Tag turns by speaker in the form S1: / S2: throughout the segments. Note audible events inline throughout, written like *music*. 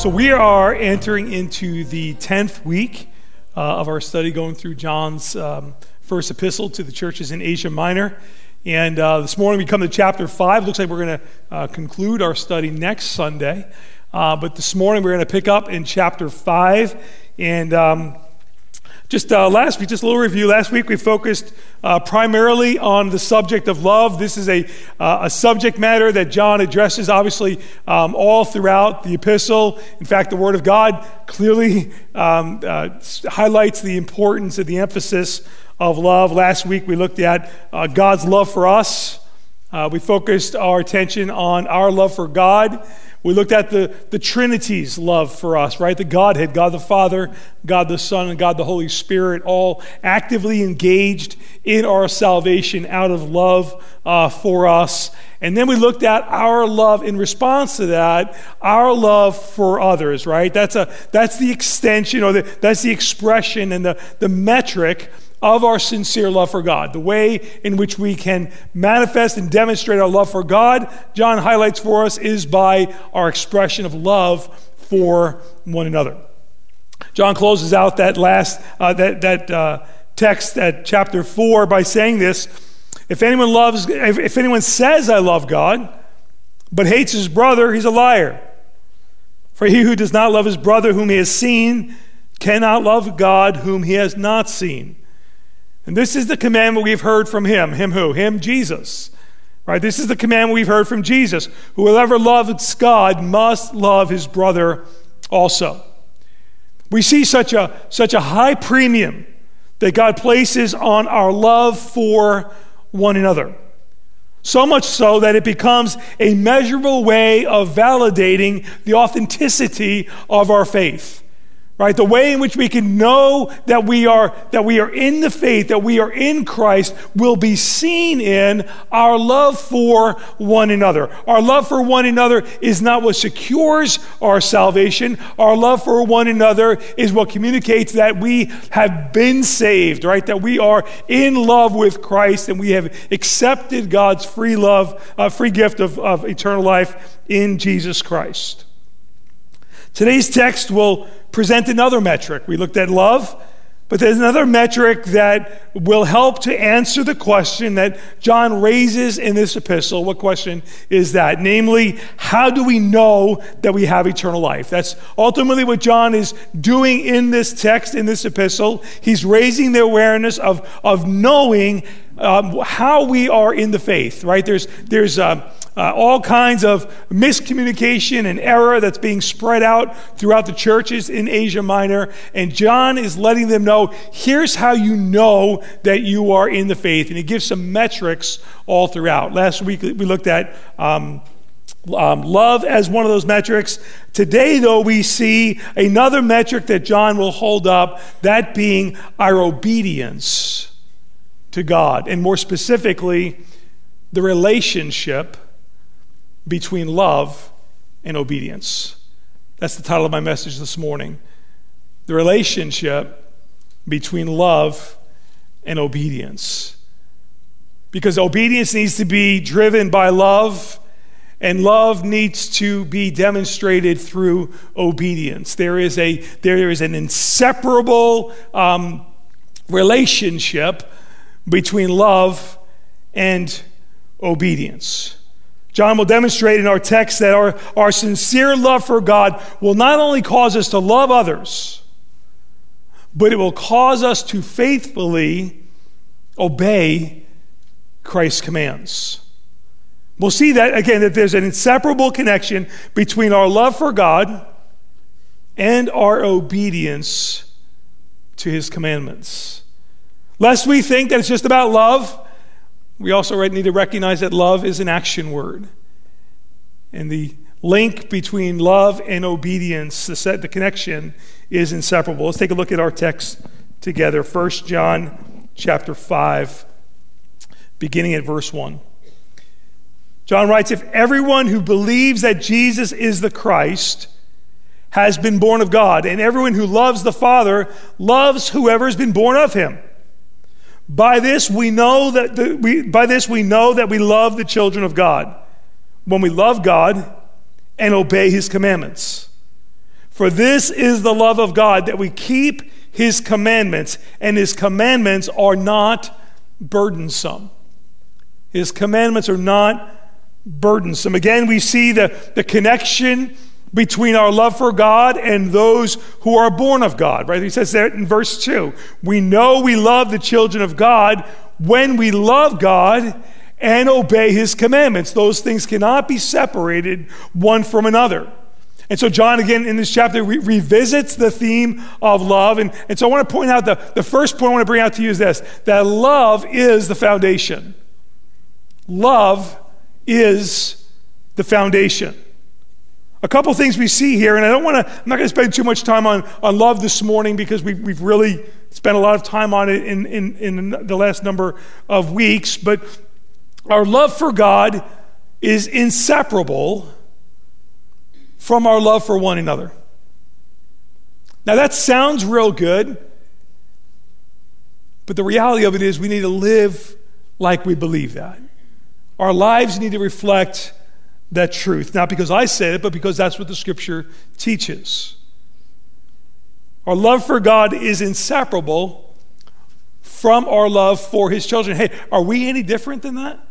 S1: So we are entering into the 10th week uh, of our study going through John's um, first epistle to the churches in Asia Minor. And uh, this morning we come to chapter 5. Looks like we're going to uh, conclude our study next Sunday. Uh, but this morning we're going to pick up in chapter 5. And um, just uh, last week, just a little review. Last week we focused uh, primarily on the subject of love. This is a, uh, a subject matter that John addresses, obviously, um, all throughout the epistle. In fact, the Word of God clearly um, uh, highlights the importance and the emphasis of love. Last week we looked at uh, God's love for us. Uh, we focused our attention on our love for God. We looked at the, the Trinity's love for us, right? The Godhead, God the Father, God the Son, and God the Holy Spirit, all actively engaged in our salvation out of love uh, for us. And then we looked at our love in response to that, our love for others, right? That's, a, that's the extension or the, that's the expression and the, the metric of our sincere love for God, the way in which we can manifest and demonstrate our love for God, John highlights for us, is by our expression of love for one another. John closes out that last uh, that that uh, text at chapter four by saying this: If anyone loves, if, if anyone says I love God, but hates his brother, he's a liar. For he who does not love his brother whom he has seen cannot love God whom he has not seen. And this is the commandment we've heard from him. Him who? Him, Jesus. Right? This is the commandment we've heard from Jesus. Whoever loves God must love his brother also. We see such a, such a high premium that God places on our love for one another. So much so that it becomes a measurable way of validating the authenticity of our faith right? The way in which we can know that we are that we are in the faith that we are in christ will be seen in our love for one another. Our love for one another is not what secures our salvation. Our love for one another is what communicates that we have been saved right? That we are in love with christ and we have accepted god's free love uh, free gift of, of eternal life in jesus christ today's text will present another metric. We looked at love, but there's another metric that will help to answer the question that John raises in this epistle. What question is that? Namely, how do we know that we have eternal life? That's ultimately what John is doing in this text, in this epistle. He's raising the awareness of, of knowing um, how we are in the faith, right? There's, there's, uh, uh, all kinds of miscommunication and error that's being spread out throughout the churches in Asia Minor. And John is letting them know here's how you know that you are in the faith. And he gives some metrics all throughout. Last week we looked at. Um, um, love as one of those metrics. Today, though, we see another metric that John will hold up, that being our obedience to God, and more specifically, the relationship between love and obedience. That's the title of my message this morning. The relationship between love and obedience. Because obedience needs to be driven by love, and love needs to be demonstrated through obedience. There is, a, there is an inseparable um, relationship between love and obedience. John will demonstrate in our text that our, our sincere love for God will not only cause us to love others, but it will cause us to faithfully obey Christ's commands. We'll see that again, that there's an inseparable connection between our love for God and our obedience to his commandments. Lest we think that it's just about love, we also need to recognize that love is an action word. And the link between love and obedience, the, set, the connection, is inseparable. Let's take a look at our text together. 1 John chapter 5, beginning at verse 1. John writes If everyone who believes that Jesus is the Christ has been born of God, and everyone who loves the Father loves whoever has been born of him. By this we know that the, we, by this we know that we love the children of God when we love God and obey his commandments. For this is the love of God, that we keep his commandments, and his commandments are not burdensome. His commandments are not burdensome. Again, we see the, the connection between our love for God and those who are born of God, right? He says that in verse 2. We know we love the children of God when we love God and obey his commandments. Those things cannot be separated one from another. And so, John, again, in this chapter, re- revisits the theme of love. And, and so, I want to point out the, the first point I want to bring out to you is this that love is the foundation. Love is the foundation. A couple things we see here, and I don't want to, I'm not going to spend too much time on, on love this morning because we, we've really spent a lot of time on it in, in, in the last number of weeks. But our love for God is inseparable from our love for one another. Now, that sounds real good, but the reality of it is we need to live like we believe that. Our lives need to reflect that truth, not because I said it, but because that's what the scripture teaches. Our love for God is inseparable from our love for his children. Hey, are we any different than that?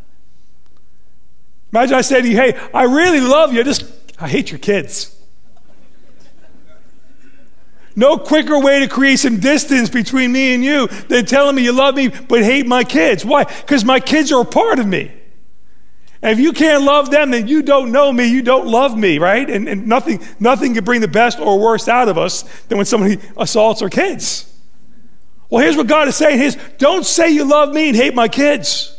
S1: Imagine I said to you, hey, I really love you, I just I hate your kids. No quicker way to create some distance between me and you than telling me you love me but hate my kids. Why? Because my kids are a part of me. And if you can't love them, then you don't know me, you don't love me, right? And, and nothing, nothing can bring the best or worst out of us than when somebody assaults our kids. Well, here's what God is saying: Is don't say you love me and hate my kids.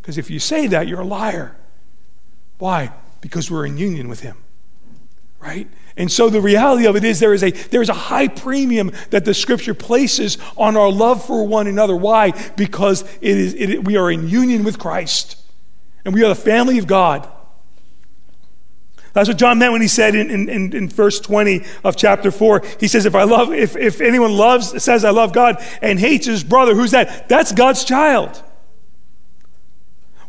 S1: Because if you say that, you're a liar. Why? Because we're in union with Him, right? And so the reality of it is there is a there is a high premium that the Scripture places on our love for one another. Why? Because it is it, we are in union with Christ, and we are the family of God. That's what John meant when he said in, in, in, verse 20 of chapter 4. He says, if I love, if, if anyone loves, says I love God and hates his brother, who's that? That's God's child.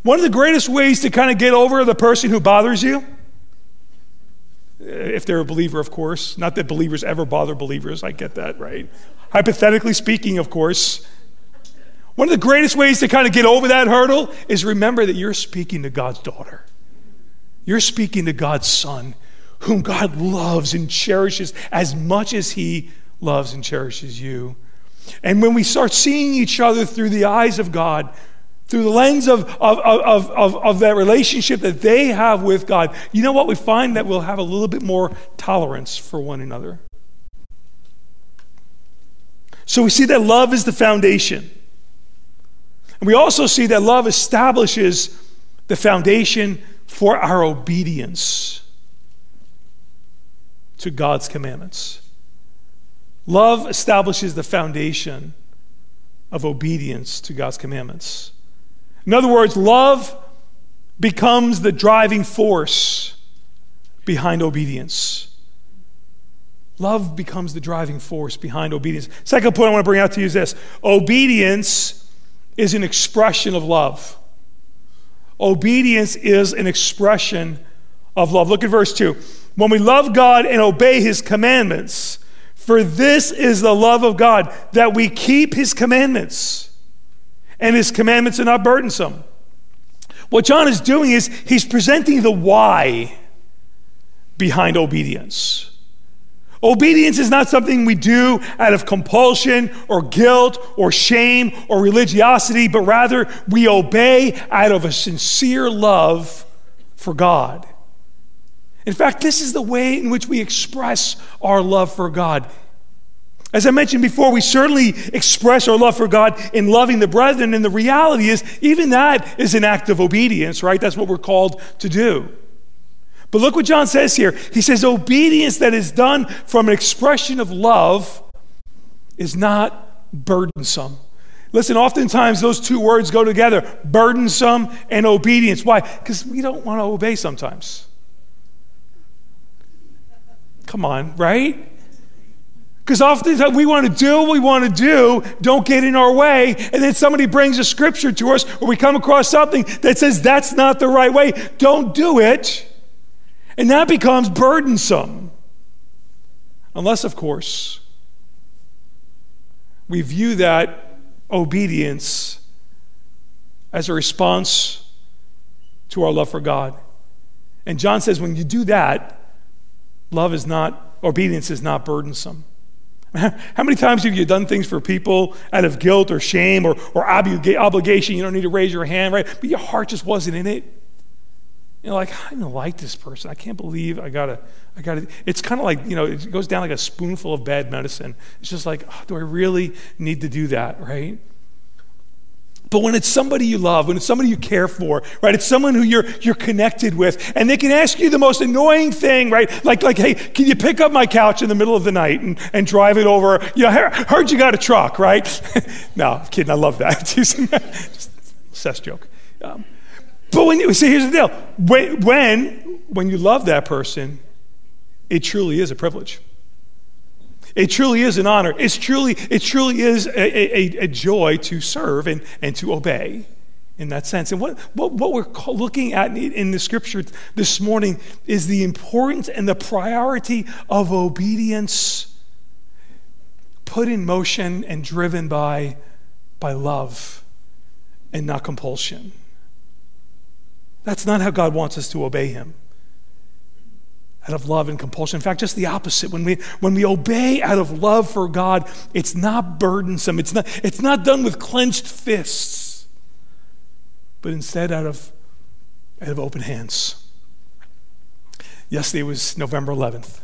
S1: One of the greatest ways to kind of get over the person who bothers you, if they're a believer, of course, not that believers ever bother believers, I get that, right? Hypothetically speaking, of course, one of the greatest ways to kind of get over that hurdle is remember that you're speaking to God's daughter. You're speaking to God's son, whom God loves and cherishes as much as he loves and cherishes you. And when we start seeing each other through the eyes of God, through the lens of, of, of, of, of that relationship that they have with God, you know what? We find that we'll have a little bit more tolerance for one another. So we see that love is the foundation. And we also see that love establishes the foundation for our obedience to God's commandments. Love establishes the foundation of obedience to God's commandments. In other words, love becomes the driving force behind obedience. Love becomes the driving force behind obedience. Second point I want to bring out to you is this obedience is an expression of love. Obedience is an expression of love. Look at verse 2. When we love God and obey his commandments, for this is the love of God, that we keep his commandments and his commandments are not burdensome. What John is doing is he's presenting the why behind obedience. Obedience is not something we do out of compulsion or guilt or shame or religiosity, but rather we obey out of a sincere love for God. In fact, this is the way in which we express our love for God. As I mentioned before, we certainly express our love for God in loving the brethren, and the reality is, even that is an act of obedience, right? That's what we're called to do. But look what John says here. He says, obedience that is done from an expression of love is not burdensome. Listen, oftentimes those two words go together burdensome and obedience. Why? Because we don't want to obey sometimes. Come on, right? Because oftentimes we want to do what we want to do, don't get in our way, and then somebody brings a scripture to us, or we come across something that says that's not the right way. Don't do it. And that becomes burdensome. Unless, of course, we view that obedience as a response to our love for God. And John says when you do that, love is not, obedience is not burdensome. *laughs* How many times have you done things for people out of guilt or shame or, or obligation? You don't need to raise your hand, right? But your heart just wasn't in it. You're like, I don't like this person. I can't believe I gotta, I gotta. It's kind of like, you know, it goes down like a spoonful of bad medicine. It's just like, oh, do I really need to do that, right? But when it's somebody you love, when it's somebody you care for, right? It's someone who you're you're connected with, and they can ask you the most annoying thing, right? Like like, hey, can you pick up my couch in the middle of the night and, and drive it over? You know, heard you got a truck, right? *laughs* no, kidding. I love that. *laughs* Just cess joke. Um, but when see, here's the deal: when when when you love that person, it truly is a privilege. It truly is an honor. It's truly, it truly is a, a, a joy to serve and, and to obey in that sense. And what, what, what we're looking at in the scripture this morning is the importance and the priority of obedience put in motion and driven by, by love and not compulsion. That's not how God wants us to obey Him out of love and compulsion. In fact, just the opposite. When we, when we obey out of love for God, it's not burdensome, it's not, it's not done with clenched fists, but instead out of, out of open hands. Yesterday was November 11th,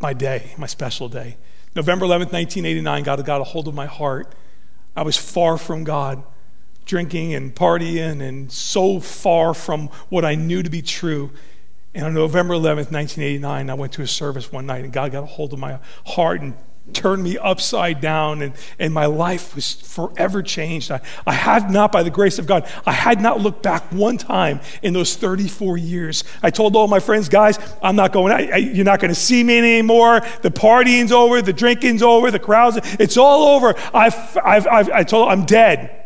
S1: my day, my special day. November 11th, 1989, God got a hold of my heart. I was far from God, drinking and partying, and so far from what I knew to be true. And on November 11th, 1989, I went to a service one night and God got a hold of my heart and turned me upside down and, and my life was forever changed. I, I had not, by the grace of God, I had not looked back one time in those 34 years. I told all my friends, guys, I'm not going, I, I, you're not going to see me anymore. The partying's over, the drinking's over, the crowds, it's all over. I've, I've, I've, I told I'm dead.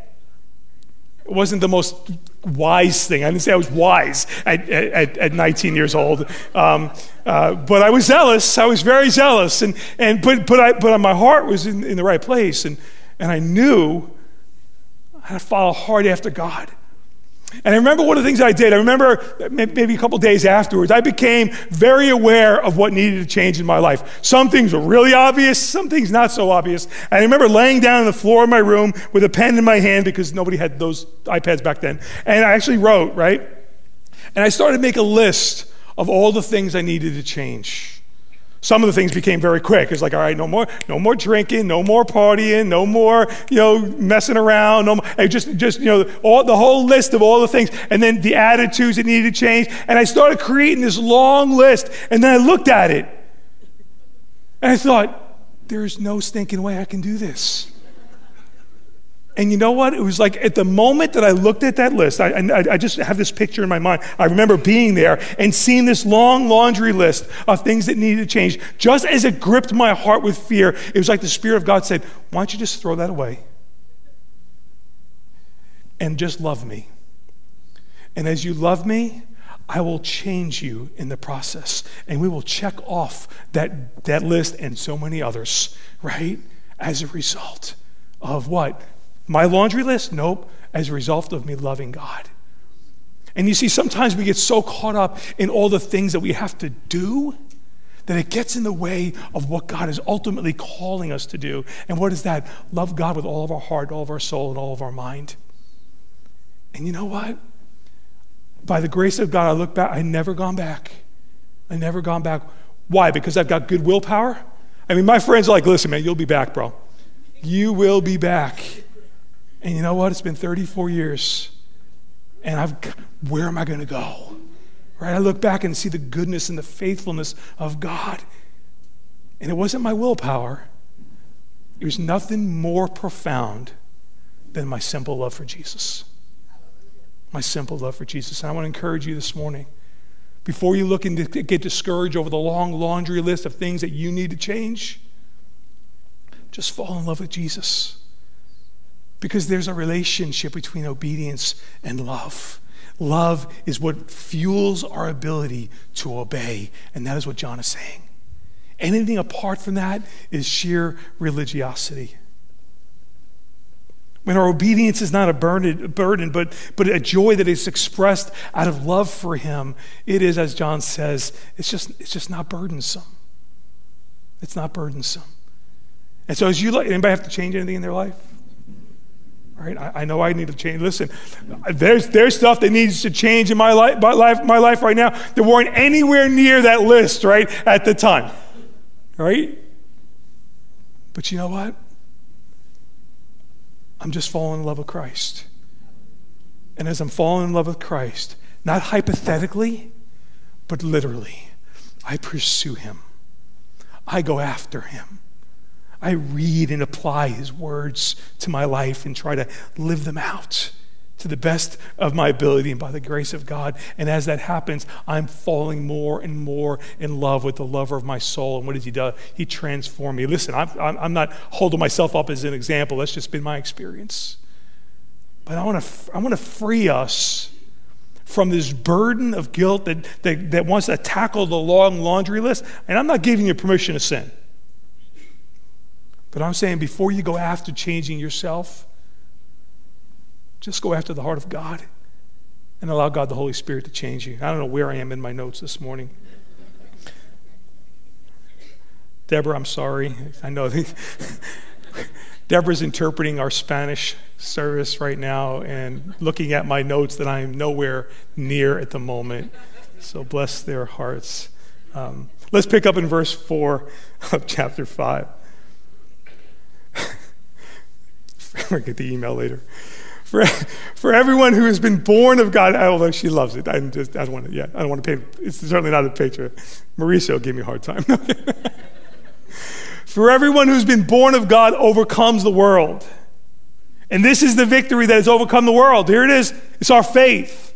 S1: It wasn't the most wise thing. I didn't say I was wise at, at, at 19 years old, um, uh, but I was zealous. I was very zealous, and, and but, but, I, but my heart was in, in the right place, and, and I knew I had to follow hard after God. And I remember one of the things I did. I remember maybe a couple days afterwards, I became very aware of what needed to change in my life. Some things were really obvious, some things not so obvious. And I remember laying down on the floor of my room with a pen in my hand because nobody had those iPads back then. And I actually wrote, right? And I started to make a list of all the things I needed to change. Some of the things became very quick. It's like, all right, no more, no more drinking, no more partying, no more, you know, messing around. No more, just, just, you know, all the whole list of all the things, and then the attitudes that needed to change. And I started creating this long list, and then I looked at it, and I thought, there's no stinking way I can do this. And you know what? It was like at the moment that I looked at that list, I, I, I, just have this picture in my mind. I remember being there and seeing this long laundry list of things that needed to change. Just as it gripped my heart with fear, it was like the Spirit of God said, Why don't you just throw that away? And just love me. And as you love me, I will change you in the process. And we will check off that, that list and so many others, right? As a result of what? My laundry list? Nope. As a result of me loving God. And you see, sometimes we get so caught up in all the things that we have to do that it gets in the way of what God is ultimately calling us to do. And what is that? Love God with all of our heart, all of our soul, and all of our mind. And you know what? By the grace of God, I look back, I never gone back. I never gone back. Why? Because I've got good willpower? I mean, my friends are like, listen, man, you'll be back, bro. You will be back. And you know what? It's been 34 years. And I've, where am I going to go? Right? I look back and see the goodness and the faithfulness of God. And it wasn't my willpower, was nothing more profound than my simple love for Jesus. My simple love for Jesus. And I want to encourage you this morning before you look and get discouraged over the long laundry list of things that you need to change, just fall in love with Jesus because there's a relationship between obedience and love. Love is what fuels our ability to obey. And that is what John is saying. Anything apart from that is sheer religiosity. When our obedience is not a burden, but, but a joy that is expressed out of love for Him, it is, as John says, it's just, it's just not burdensome. It's not burdensome. And so, as you look, anybody have to change anything in their life? Right? I, I, know I need to change. Listen, there's, there's stuff that needs to change in my life, my life, my life right now that weren't anywhere near that list, right, at the time. Right? But you know what? I'm just falling in love with Christ. And as I'm falling in love with Christ, not hypothetically, but literally, I pursue him. I go after him. I read and apply his words to my life and try to live them out to the best of my ability and by the grace of God. And as that happens, I'm falling more and more in love with the lover of my soul. And what does he do? He transforms me. Listen, I'm, I'm not holding myself up as an example. That's just been my experience. But I want to I want to free us from this burden of guilt that, that, that wants to tackle the long laundry list. And I'm not giving you permission to sin. But I'm saying before you go after changing yourself, just go after the heart of God and allow God the Holy Spirit to change you. I don't know where I am in my notes this morning. Deborah, I'm sorry. I know *laughs* Deborah's interpreting our Spanish service right now and looking at my notes that I'm nowhere near at the moment. So bless their hearts. Um, let's pick up in verse 4 of chapter 5. *laughs* I'll get the email later. For, for everyone who has been born of God, although she loves it, I just I don't want to. Yeah, I don't want to pay. It's certainly not a picture. Mauricio gave me a hard time. *laughs* for everyone who's been born of God overcomes the world, and this is the victory that has overcome the world. Here it is. It's our faith.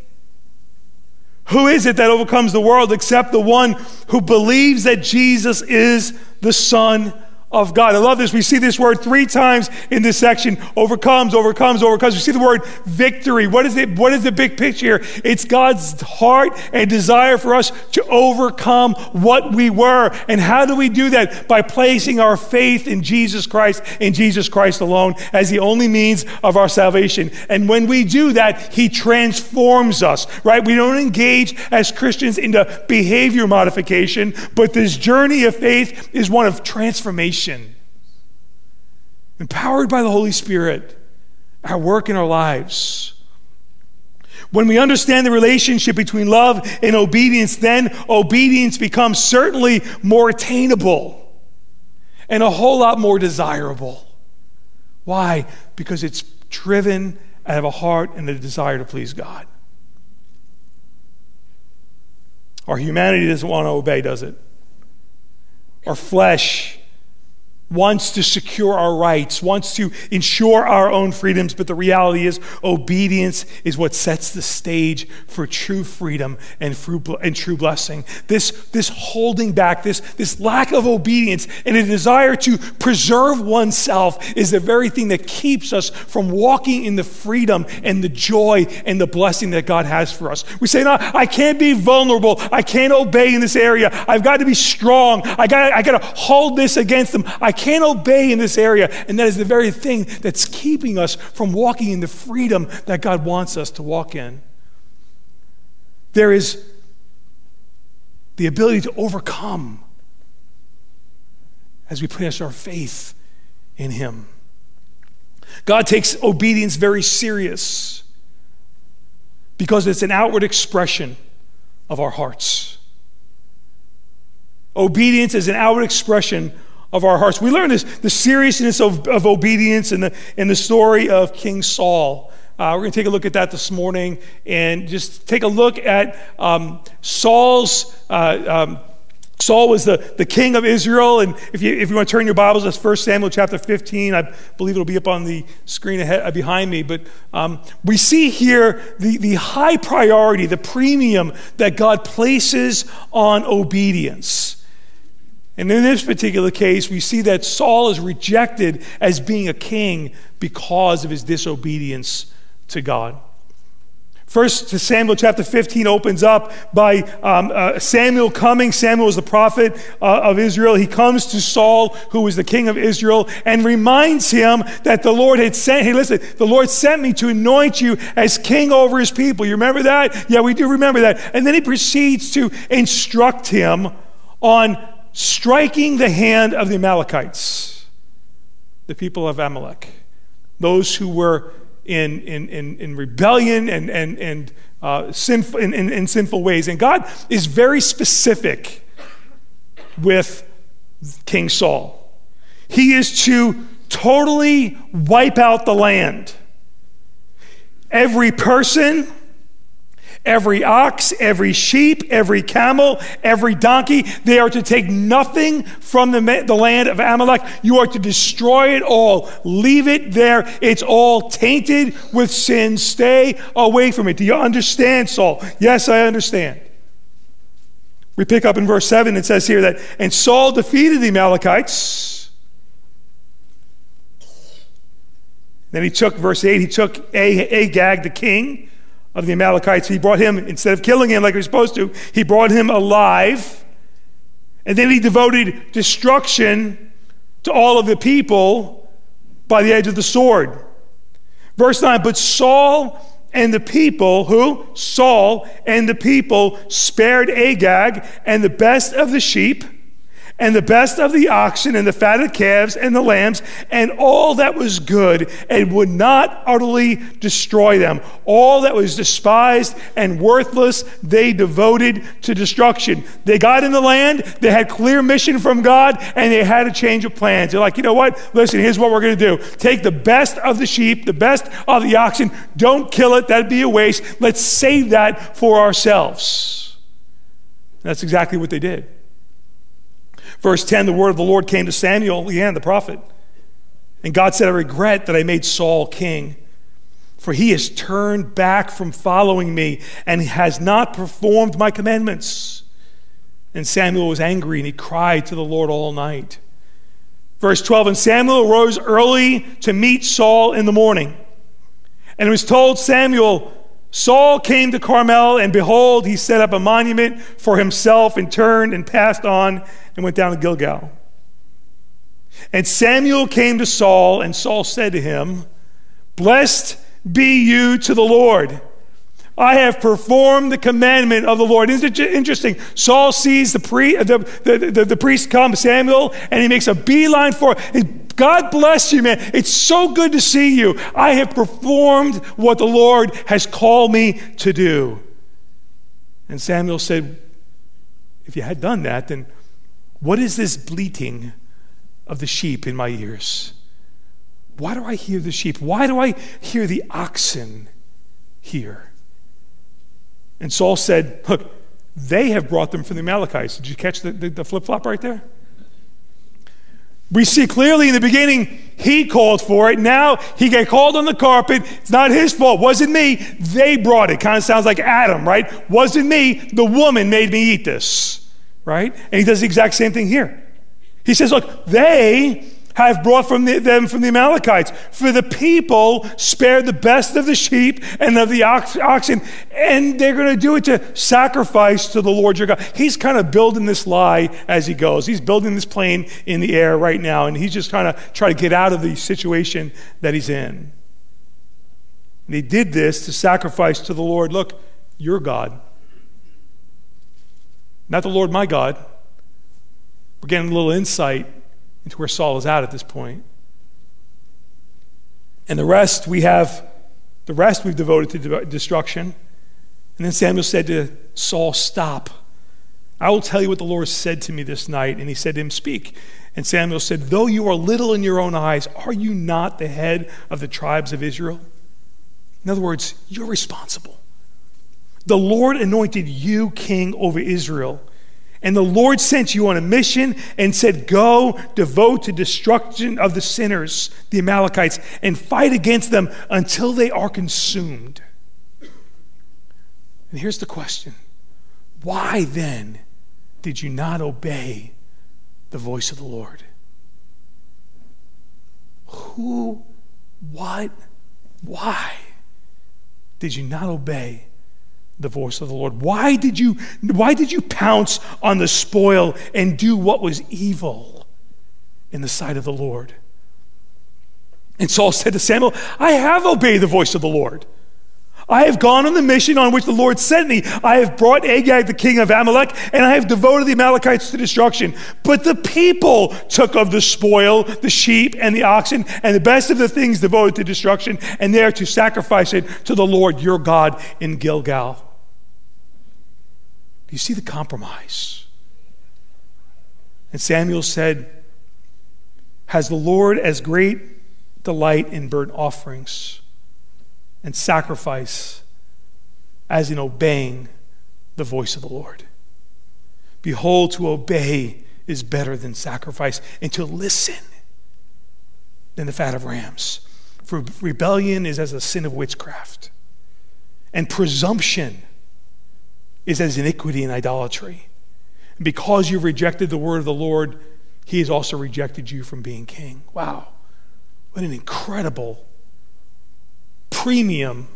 S1: Who is it that overcomes the world except the one who believes that Jesus is the Son of God. I love this. We see this word three times in this section overcomes, overcomes, overcomes. We see the word victory. What is it? What is the big picture here? It's God's heart and desire for us to overcome what we were. And how do we do that? By placing our faith in Jesus Christ, in Jesus Christ alone, as the only means of our salvation. And when we do that, He transforms us, right? We don't engage as Christians into behavior modification, but this journey of faith is one of transformation empowered by the Holy Spirit, our work in our lives. When we understand the relationship between love and obedience, then obedience becomes certainly more attainable and a whole lot more desirable. Why? Because it's driven out of a heart and a desire to please God. Our humanity doesn't want to obey, does it? Our flesh wants to secure our rights, wants to ensure our own freedoms, but the reality is obedience is what sets the stage for true freedom and, true blessing. This, this holding back, this, this lack of obedience, and a desire to preserve oneself is the very thing that keeps us from walking in the freedom and the joy and the blessing that God has for us. We say, no, I can't be vulnerable. I can't obey in this area. I've got to be strong. I got I got to hold this against them. I can't obey in this area. And that is the very thing that's keeping us from walking in the freedom that God wants us to walk in. There is the ability to overcome as we place our faith in Him. God takes obedience very serious because it's an outward expression of our hearts. Obedience is an outward expression of our hearts. We learn this, the seriousness of, of obedience in the, in the story of King Saul. Uh, we're going to take a look at that this morning and just take a look at um, Saul's. Uh, um, Saul was the, the king of Israel. And if you, if you want to turn your Bibles, that's 1 Samuel chapter 15. I believe it'll be up on the screen ahead, uh, behind me. But um, we see here the, the high priority, the premium that God places on obedience. And in this particular case, we see that Saul is rejected as being a king because of his disobedience to God. First Samuel chapter 15 opens up by um, uh, Samuel coming. Samuel is the prophet uh, of Israel. He comes to Saul, who is the king of Israel, and reminds him that the Lord had sent, hey, listen, the Lord sent me to anoint you as king over his people. You remember that? Yeah, we do remember that. And then he proceeds to instruct him on striking the hand of the Amalekites, the people of Amalek, those who were in, in, in, in rebellion and, and, and uh, sinful, in, in, in sinful ways. And God is very specific with King Saul. He is to totally wipe out the land. Every person, every ox, every sheep, every camel, every donkey. They are to take nothing from the, the land of Amalek. You are to destroy it all. Leave it there. It's all tainted with sin. Stay away from it. Do you understand, Saul? Yes, I understand. We pick up in verse 7, it says here that, and Saul defeated the Amalekites. Then he took, verse 8, he took Agag, the king, of the Amalekites. He brought him, instead of killing him like he was supposed to, he brought him alive. And then he devoted destruction to all of the people by the edge of the sword. Verse 9, but Saul and the people, who? Saul and the people spared Agag and the best of the sheep and the best of the oxen and the fatted calves and the lambs and all that was good and would not utterly destroy them. All that was despised and worthless, they devoted to destruction. They got in the land, they had clear mission from God, and they had a change of plans. They're like, you know what? Listen, here's what we're going to do take the best of the sheep, the best of the oxen, don't kill it, that'd be a waste. Let's save that for ourselves. That's exactly what they did. Verse 10 the word of the Lord came to Samuel, again, the prophet. And God said, I regret that I made Saul king, for he has turned back from following me and has not performed my commandments. And Samuel was angry and he cried to the Lord all night. Verse 12 And Samuel arose early to meet Saul in the morning. And it was told Samuel, Saul came to Carmel, and behold, he set up a monument for himself and turned and passed on and went down to Gilgal. And Samuel came to Saul, and Saul said to him, Blessed be you to the Lord. I have performed the commandment of the Lord. Isn't it interesting? Saul sees the, the, the, the, the priest come, Samuel, and he makes a beeline for it. God bless you, man. It's so good to see you. I have performed what the Lord has called me to do. And Samuel said, If you had done that, then what is this bleating of the sheep in my ears? Why do I hear the sheep? Why do I hear the oxen here? And Saul said, Look, they have brought them from the Amalekites. Did you catch the, the, the flip flop right there? We see clearly in the beginning, he called for it. Now he got called on the carpet. It's not his fault. Wasn't me. They brought it. Kind of sounds like Adam, right? Wasn't me. The woman made me eat this, right? And he does the exact same thing here. He says, look, they have brought from the, them from the Amalekites. For the people spared the best of the sheep and of the ox, oxen, and they're going to do it to sacrifice to the Lord your God. He's kind of building this lie as he goes. He's building this plane in the air right now, and he's just trying to try to get out of the situation that he's in. And he did this to sacrifice to the Lord. Look, your God. Not the Lord my God. We're getting a little insight into where Saul is at at this point. And the rest we have, the rest we've devoted to destruction. And then Samuel said to Saul, Stop. I will tell you what the Lord said to me this night. And he said to him, Speak. And Samuel said, Though you are little in your own eyes, are you not the head of the tribes of Israel? In other words, you're responsible. The Lord anointed you king over Israel. And the Lord sent you on a mission and said, Go, devote to destruction of the sinners, the Amalekites, and fight against them until they are consumed. And here's the question Why then did you not obey the voice of the Lord? Who, what, why did you not obey the voice of the Lord? Why did you, why did you pounce on the spoil and do what was evil in the sight of the Lord? And Saul said to Samuel, I have obeyed the voice of the Lord. I have gone on the mission on which the Lord sent me. I have brought Agag, the king of Amalek, and I have devoted the Amalekites to destruction. But the people took of the spoil, the sheep and the oxen, and the best of the things devoted to destruction, and there to sacrifice it to the Lord your God in Gilgal. Do you see the compromise? And Samuel said, Has the Lord as great delight in burnt offerings? and sacrifice as in obeying the voice of the Lord. Behold, to obey is better than sacrifice, and to listen than the fat of rams. For rebellion is as a sin of witchcraft, and presumption is as iniquity and idolatry. Because you've rejected the word of the Lord, he has also rejected you from being king. Wow. What an incredible premium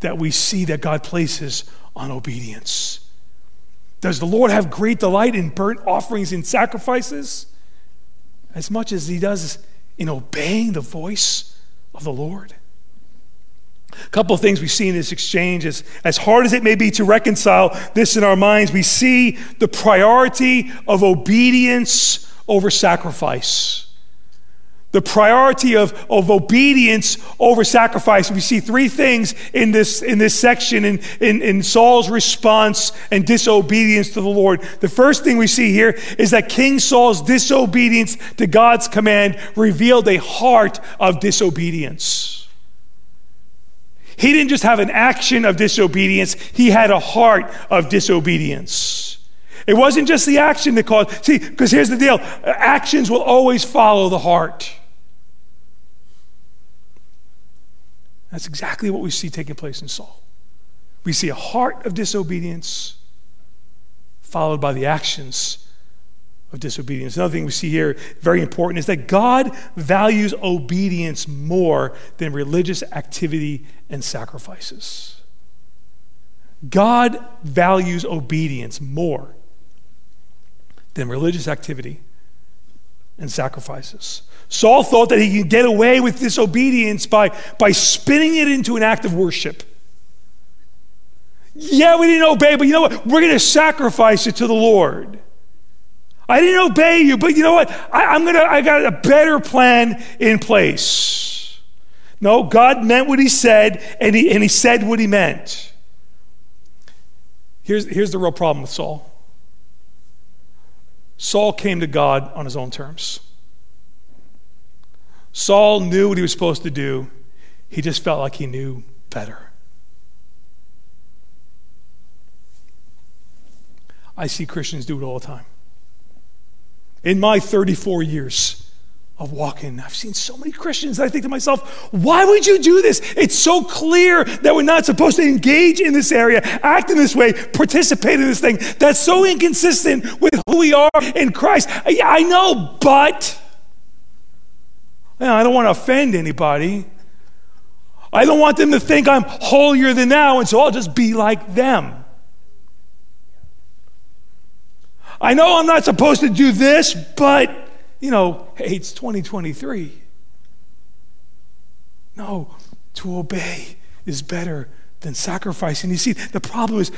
S1: that we see that God places on obedience. Does the Lord have great delight in burnt offerings and sacrifices as much as he does in obeying the voice of the Lord? A couple of things we see in this exchange is as hard as it may be to reconcile this in our minds, we see the priority of obedience over sacrifice the priority of, of obedience over sacrifice. We see three things in this, in this section in, in, in Saul's response and disobedience to the Lord. The first thing we see here is that King Saul's disobedience to God's command revealed a heart of disobedience. He didn't just have an action of disobedience, he had a heart of disobedience. It wasn't just the action that caused, see, because here's the deal actions will always follow the heart. That's exactly what we see taking place in Saul. We see a heart of disobedience followed by the actions of disobedience. Another thing we see here, very important, is that God values obedience more than religious activity and sacrifices. God values obedience more than religious activity and sacrifices. Saul thought that he could get away with disobedience by, by spinning it into an act of worship. Yeah, we didn't obey, but you know what? We're going to sacrifice it to the Lord. I didn't obey you, but you know what? I, I'm gonna, I got a better plan in place. No, God meant what he said, and he, and he said what he meant. Here's, here's the real problem with Saul Saul came to God on his own terms. Saul knew what he was supposed to do, he just felt like he knew better. I see Christians do it all the time. In my 34 years of walking, I've seen so many Christians that I think to myself, why would you do this? It's so clear that we're not supposed to engage in this area, act in this way, participate in this thing. That's so inconsistent with who we are in Christ. I, I know, but I don't want to offend anybody. I don't want them to think I'm holier than thou, and so I'll just be like them. I know I'm not supposed to do this, but, you know, hey, it's 2023. No, to obey is better than sacrificing. You see, the problem is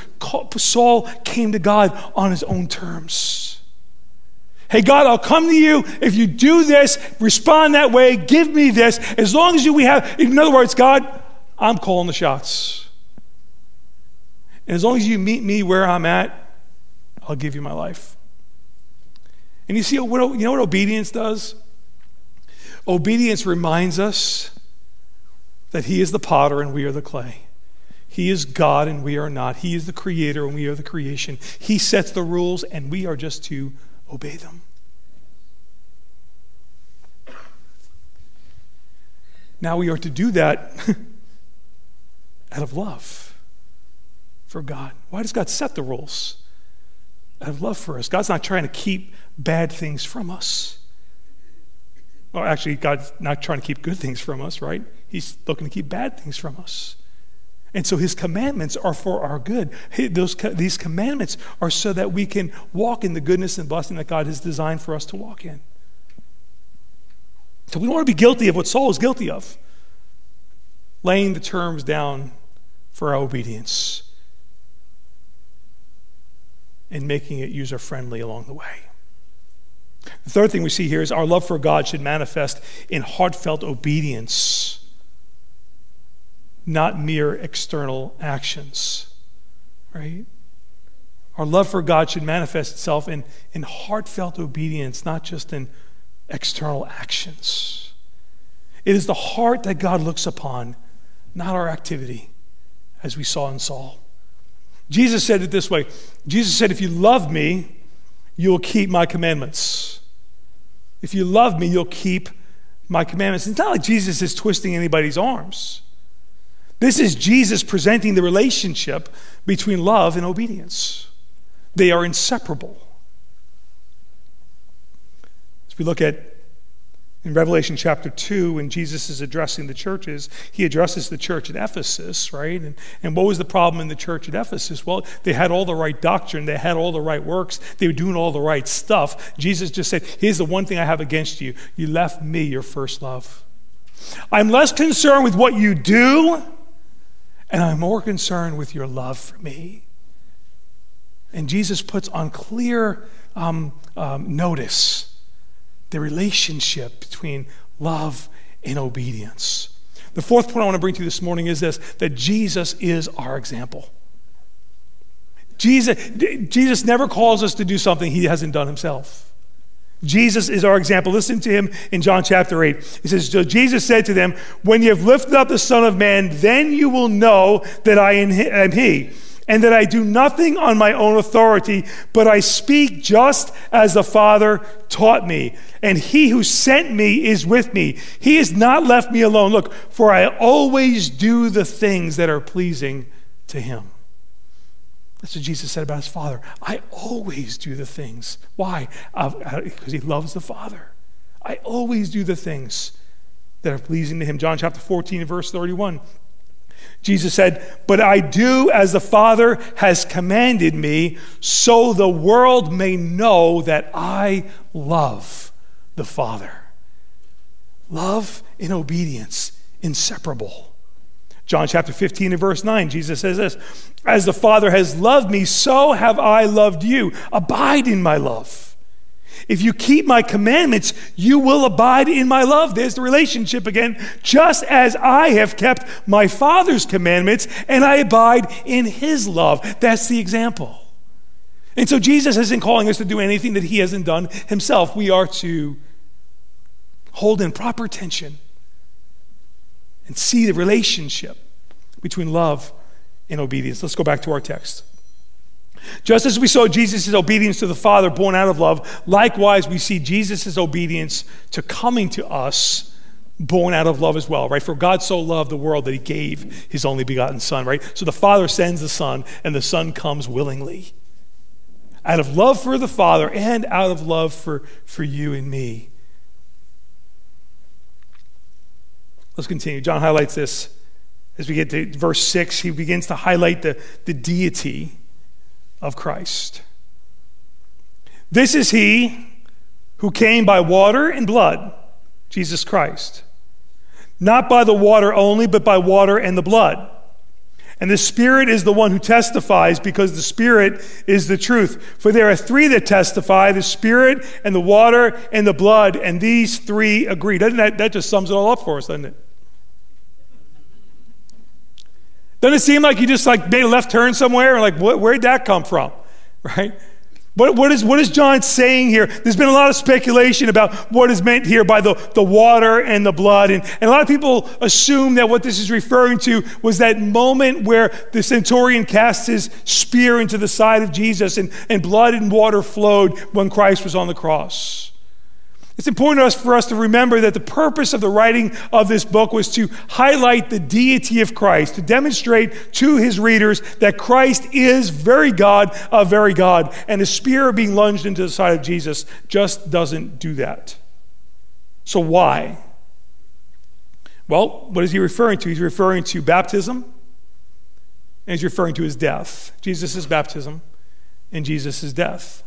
S1: Saul came to God on his own terms. Hey, God, I'll come to you if you do this, respond that way, give me this. As long as you, we have, in other words, God, I'm calling the shots. And as long as you meet me where I'm at, I'll give you my life. And you see, what, you know what obedience does? Obedience reminds us that He is the potter and we are the clay. He is God and we are not. He is the creator and we are the creation. He sets the rules and we are just to obey them. Now we are to do that *laughs* out of love for God. Why does God set the rules? Of love for us. God's not trying to keep bad things from us. Well, actually, God's not trying to keep good things from us, right? He's looking to keep bad things from us. And so his commandments are for our good. Those, these commandments are so that we can walk in the goodness and blessing that God has designed for us to walk in. So we don't want to be guilty of what Saul is guilty of laying the terms down for our obedience and making it user friendly along the way. The third thing we see here is our love for God should manifest in heartfelt obedience not mere external actions, right? Our love for God should manifest itself in, in heartfelt obedience, not just in external actions. It is the heart that God looks upon, not our activity, as we saw in Saul. Jesus said it this way Jesus said, If you love me, you'll keep my commandments. If you love me, you'll keep my commandments. It's not like Jesus is twisting anybody's arms. This is Jesus presenting the relationship between love and obedience. They are inseparable. As we look at in Revelation chapter 2, when Jesus is addressing the churches, he addresses the church at Ephesus, right? And, and what was the problem in the church at Ephesus? Well, they had all the right doctrine, they had all the right works, they were doing all the right stuff. Jesus just said, Here's the one thing I have against you you left me your first love. I'm less concerned with what you do and I'm more concerned with your love for me. And Jesus puts on clear um, um, notice the relationship between love and obedience. The fourth point I want to bring to you this morning is this that Jesus is our example. Jesus, Jesus never calls us to do something he hasn't done himself. Jesus is our example. Listen to him in John chapter 8. He says, Jesus said to them, When you have lifted up the Son of Man, then you will know that I am He, and that I do nothing on my own authority, but I speak just as the Father taught me. And He who sent me is with me. He has not left me alone. Look, for I always do the things that are pleasing to Him. That's what Jesus said about his Father. I always do the things. Why? Because uh, he loves the Father. I always do the things that are pleasing to him. John chapter 14, verse 31. Jesus said, But I do as the Father has commanded me, so the world may know that I love the Father. Love and obedience, inseparable. John chapter 15 and verse 9, Jesus says this As the Father has loved me, so have I loved you. Abide in my love. If you keep my commandments, you will abide in my love. There's the relationship again. Just as I have kept my Father's commandments and I abide in his love. That's the example. And so Jesus isn't calling us to do anything that he hasn't done himself. We are to hold in proper tension and see the relationship between love and obedience. Let's go back to our text. Just as we saw Jesus' obedience to the Father born out of love, likewise we see Jesus' obedience to coming to us born out of love as well, right? For God so loved the world that he gave his only begotten Son, right? So the Father sends the Son, and the Son comes willingly. Out of love for the Father and out of love for, for you and me. Let's continue. John highlights this as we get to verse 6. He begins to highlight the, the deity of Christ. This is he who came by water and blood, Jesus Christ. Not by the water only, but by water and the blood. And the Spirit is the one who testifies because the Spirit is the truth. For there are three that testify the Spirit and the water and the blood, and these three agree. Doesn't that, that just sums it all up for us, doesn't it? Doesn't it seem like you just like made a left turn somewhere and like where'd that come from? *laughs* Right? What, what, is, what is John saying here? There's been a lot of speculation about what is meant here by the, the water and the blood. And, and a lot of people assume that what this is referring to was that moment where the centurion cast his spear into the side of Jesus and, and blood and water flowed when Christ was on the cross. It's important for us to remember that the purpose of the writing of this book was to highlight the deity of Christ, to demonstrate to his readers that Christ is very God of very God. And the spear being lunged into the side of Jesus just doesn't do that. So, why? Well, what is he referring to? He's referring to baptism, and he's referring to his death. Jesus' baptism and Jesus' death.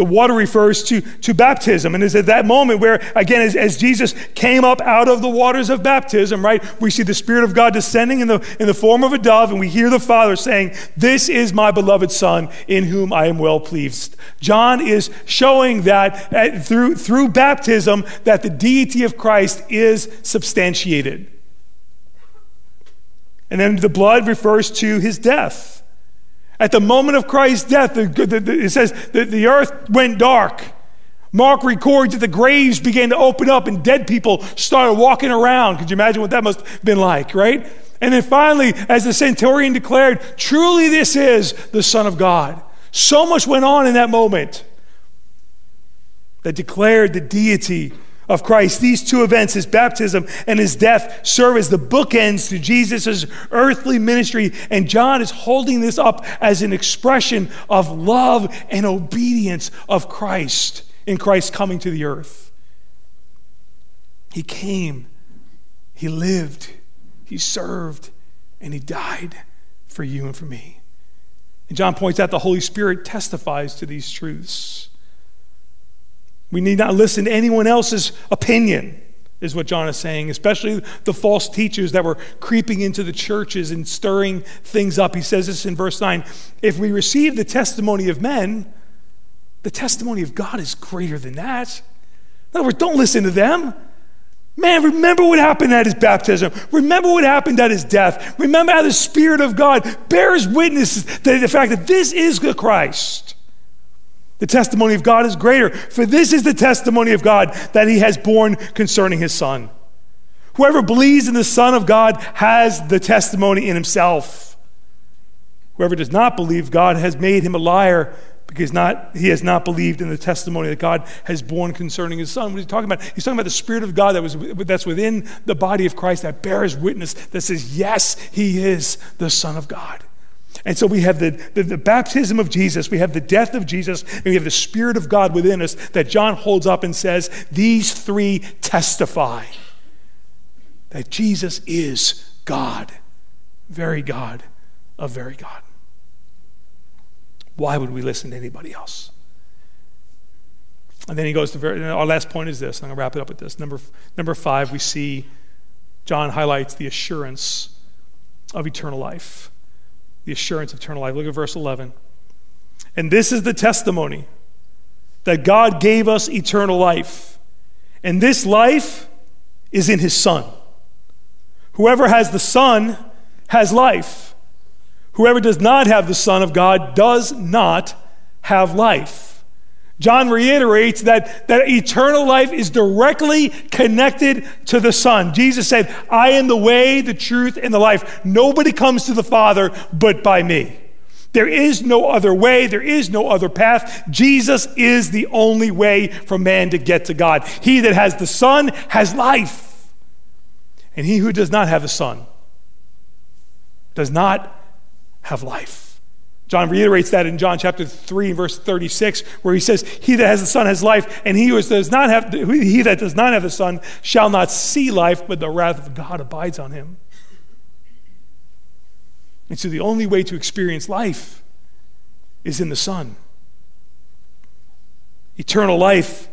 S1: The water refers to, to baptism. And it's at that moment where, again, as, as, Jesus came up out of the waters of baptism, right, we see the Spirit of God descending in the, in the form of a dove, and we hear the Father saying, This is my beloved Son, in whom I am well pleased. John is showing that at, uh, through, through baptism that the deity of Christ is substantiated. And then the blood refers to his death. At the moment of Christ's death, it says that the earth went dark. Mark records that the graves began to open up and dead people started walking around. Could you imagine what that must have been like, right? And then finally, as the centurion declared, truly this is the Son of God. So much went on in that moment that declared the deity of Christ. These two events, his baptism and his death, serve as the bookends to Jesus' earthly ministry. And John is holding this up as an expression of love and obedience of Christ in Christ coming to the earth. He came, he lived, he served, and he died for you and for me. And John points out the Holy Spirit testifies to these truths. We need not listen to anyone else's opinion, is what John is saying, especially the false teachers that were creeping into the churches and stirring things up. He says this in verse 9 If we receive the testimony of men, the testimony of God is greater than that. In other words, don't listen to them. Man, remember what happened at his baptism. Remember what happened at his death. Remember how the Spirit of God bears witness to the fact that this is the Christ. The testimony of God is greater, for this is the testimony of God that he has borne concerning his Son. Whoever believes in the Son of God has the testimony in himself. Whoever does not believe God has made him a liar because not, he has not believed in the testimony that God has borne concerning his Son. What is he talking about? He's talking about the Spirit of God that was, that's within the body of Christ that bears witness, that says, yes, he is the Son of God. And so we have the, the, the, baptism of Jesus, we have the death of Jesus, and we have the Spirit of God within us that John holds up and says, These three testify that Jesus is God, very God of very God. Why would we listen to anybody else? And then he goes to very, our last point is this. I'm going to wrap it up with this. Number, number five, we see John highlights the assurance of eternal life the assurance of eternal life. Look at verse 11. And this is the testimony that God gave us eternal life. And this life is in his Son. Whoever has the Son has life. Whoever does not have the Son of God does not have life. John reiterates that, that eternal life is directly connected to the Son. Jesus said, I am the way, the truth, and the life. Nobody comes to the Father but by me. There is no other way, there is no other path. Jesus is the only way for man to get to God. He that has the Son has life. And he who does not have the Son does not have life. John reiterates that in John chapter 3, verse 36, where he says, He that has the Son has life, and he who does not have he that does not have the Son shall not see life, but the wrath of God abides on him. And so the only way to experience life is in the Son. Eternal life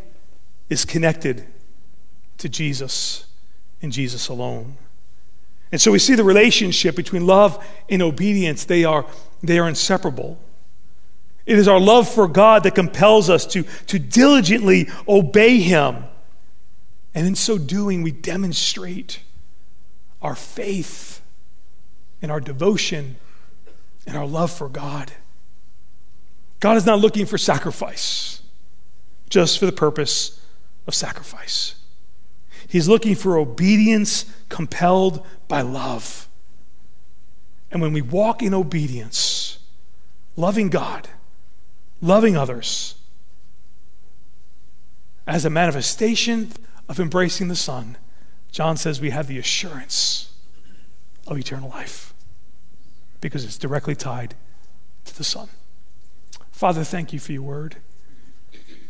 S1: is connected to Jesus and Jesus alone. And so we see the relationship between love and obedience. They are they are inseparable. It is our love for God that compels us to, to diligently obey Him. And in so doing, we demonstrate our faith and our devotion and our love for God. God is not looking for sacrifice just for the purpose of sacrifice. He's looking for obedience compelled by love. And when we walk in obedience, loving God, loving others, as a manifestation of embracing the Son, John says we have the assurance of eternal life because it's directly tied to the Son. Father, thank you for your word.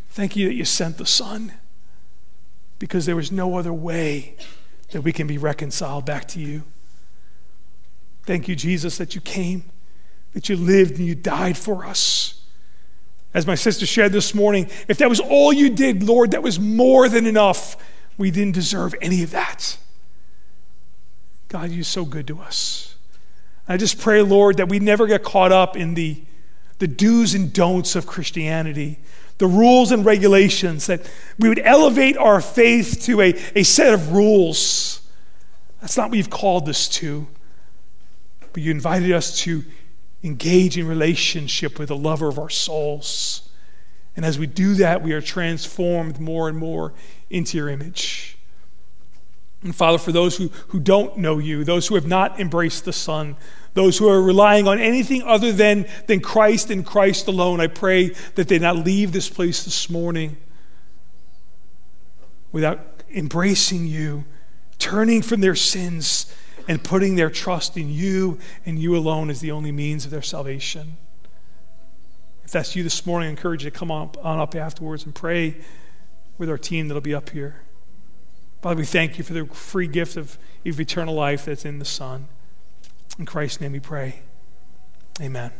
S1: Thank you that you sent the Son because there was no other way that we can be reconciled back to you. Thank you, Jesus, that you came, that you lived, and you died for us. As my sister shared this morning, if that was all you did, Lord, that was more than enough. We didn't deserve any of that. God, you're so good to us. I just pray, Lord, that we never get caught up in the, the do's and don'ts of Christianity, the rules and regulations, that we would elevate our faith to a, a set of rules. That's not what you've called us to. But you invited us to engage in relationship with the lover of our souls. And as we do that, we are transformed more and more into your image. And Father, for those who, who don't know you, those who have not embraced the Son, those who are relying on anything other than, than Christ and Christ alone, I pray that they not leave this place this morning without embracing you, turning from their sins and putting their trust in you and you alone is the only means of their salvation. If that's you this morning, I encourage you to come on, on up afterwards and pray with our team that'll be up here. Father, we thank you for the free gift of, of eternal life that's in the Son. In Christ's name we pray. Amen.